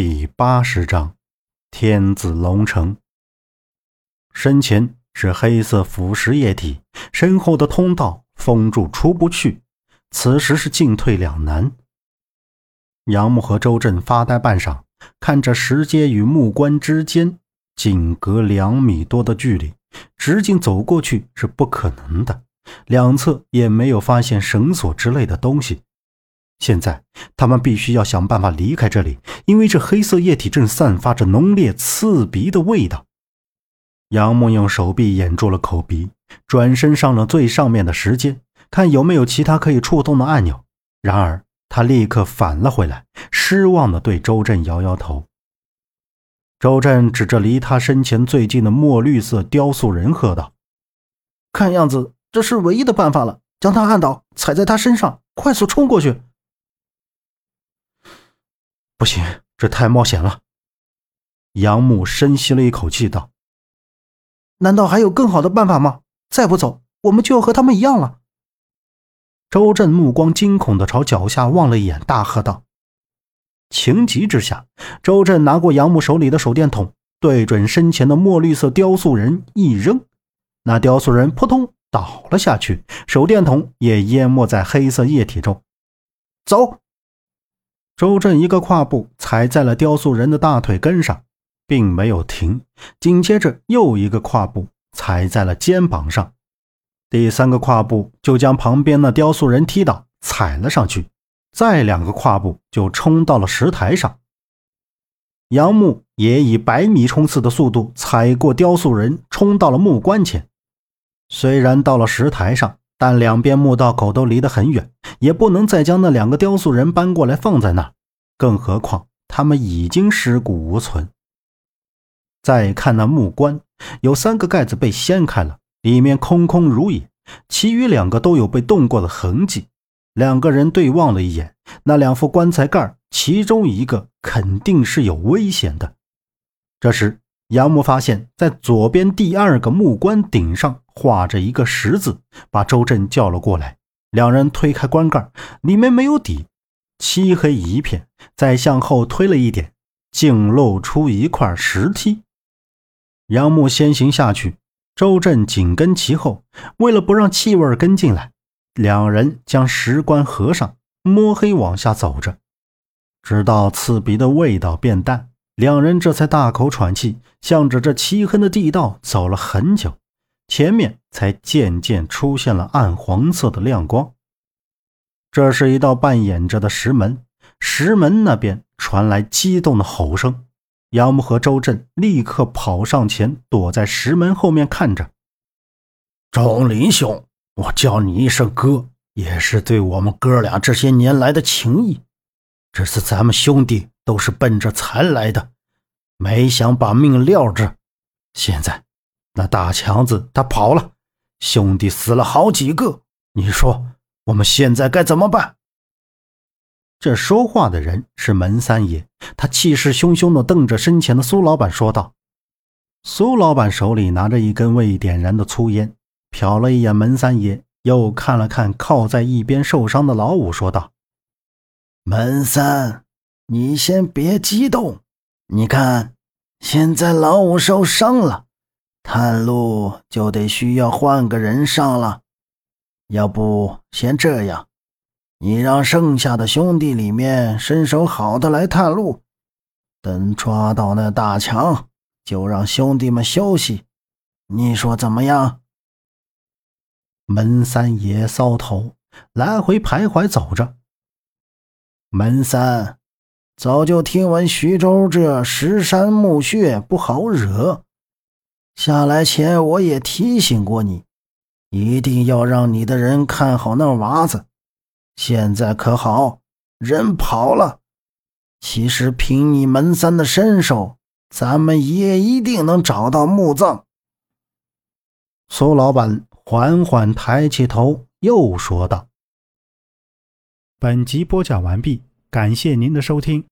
第八十章，天子龙城。身前是黑色腐蚀液体，身后的通道封住，出不去。此时是进退两难。杨木和周震发呆半晌，看着石阶与木棺之间仅隔两米多的距离，直径走过去是不可能的。两侧也没有发现绳索之类的东西。现在他们必须要想办法离开这里，因为这黑色液体正散发着浓烈刺鼻的味道。杨木用手臂掩住了口鼻，转身上了最上面的石阶，看有没有其他可以触动的按钮。然而他立刻返了回来，失望地对周震摇摇头。周震指着离他身前最近的墨绿色雕塑人，喝道：“看样子这是唯一的办法了，将他按倒，踩在他身上，快速冲过去。”不行，这太冒险了。杨木深吸了一口气，道：“难道还有更好的办法吗？再不走，我们就要和他们一样了。”周震目光惊恐的朝脚下望了一眼，大喝道：“情急之下，周震拿过杨木手里的手电筒，对准身前的墨绿色雕塑人一扔，那雕塑人扑通倒了下去，手电筒也淹没在黑色液体中。走。”周震一个跨步踩在了雕塑人的大腿根上，并没有停。紧接着又一个跨步踩在了肩膀上，第三个跨步就将旁边的雕塑人踢倒，踩了上去。再两个跨步就冲到了石台上。杨木也以百米冲刺的速度踩过雕塑人，冲到了木棺前。虽然到了石台上。但两边墓道口都离得很远，也不能再将那两个雕塑人搬过来放在那儿，更何况他们已经尸骨无存。再看那木棺，有三个盖子被掀开了，里面空空如也，其余两个都有被动过的痕迹。两个人对望了一眼，那两副棺材盖，其中一个肯定是有危险的。这时，杨木发现，在左边第二个木棺顶上画着一个十字，把周震叫了过来。两人推开棺盖，里面没有底，漆黑一片。再向后推了一点，竟露出一块石梯。杨木先行下去，周震紧跟其后。为了不让气味跟进来，两人将石棺合上，摸黑往下走着，直到刺鼻的味道变淡。两人这才大口喘气，向着这漆黑的地道走了很久，前面才渐渐出现了暗黄色的亮光。这是一道半掩着的石门，石门那边传来激动的吼声。杨木和周震立刻跑上前，躲在石门后面看着。钟林兄，我叫你一声哥，也是对我们哥俩这些年来的情谊。这次咱们兄弟。都是奔着财来的，没想把命撂这。现在那大强子他跑了，兄弟死了好几个。你说我们现在该怎么办？这说话的人是门三爷，他气势汹汹地瞪着身前的苏老板说道。苏老板手里拿着一根未点燃的粗烟，瞟了一眼门三爷，又看了看靠在一边受伤的老五，说道：“门三。”你先别激动，你看，现在老五受伤了，探路就得需要换个人上了。要不先这样，你让剩下的兄弟里面身手好的来探路，等抓到那大强，就让兄弟们休息。你说怎么样？门三爷搔头，来回徘徊走着。门三。早就听闻徐州这石山墓穴不好惹，下来前我也提醒过你，一定要让你的人看好那娃子。现在可好，人跑了。其实凭你门三的身手，咱们也一定能找到墓葬。苏老板缓缓抬起头，又说道：“本集播讲完毕，感谢您的收听。”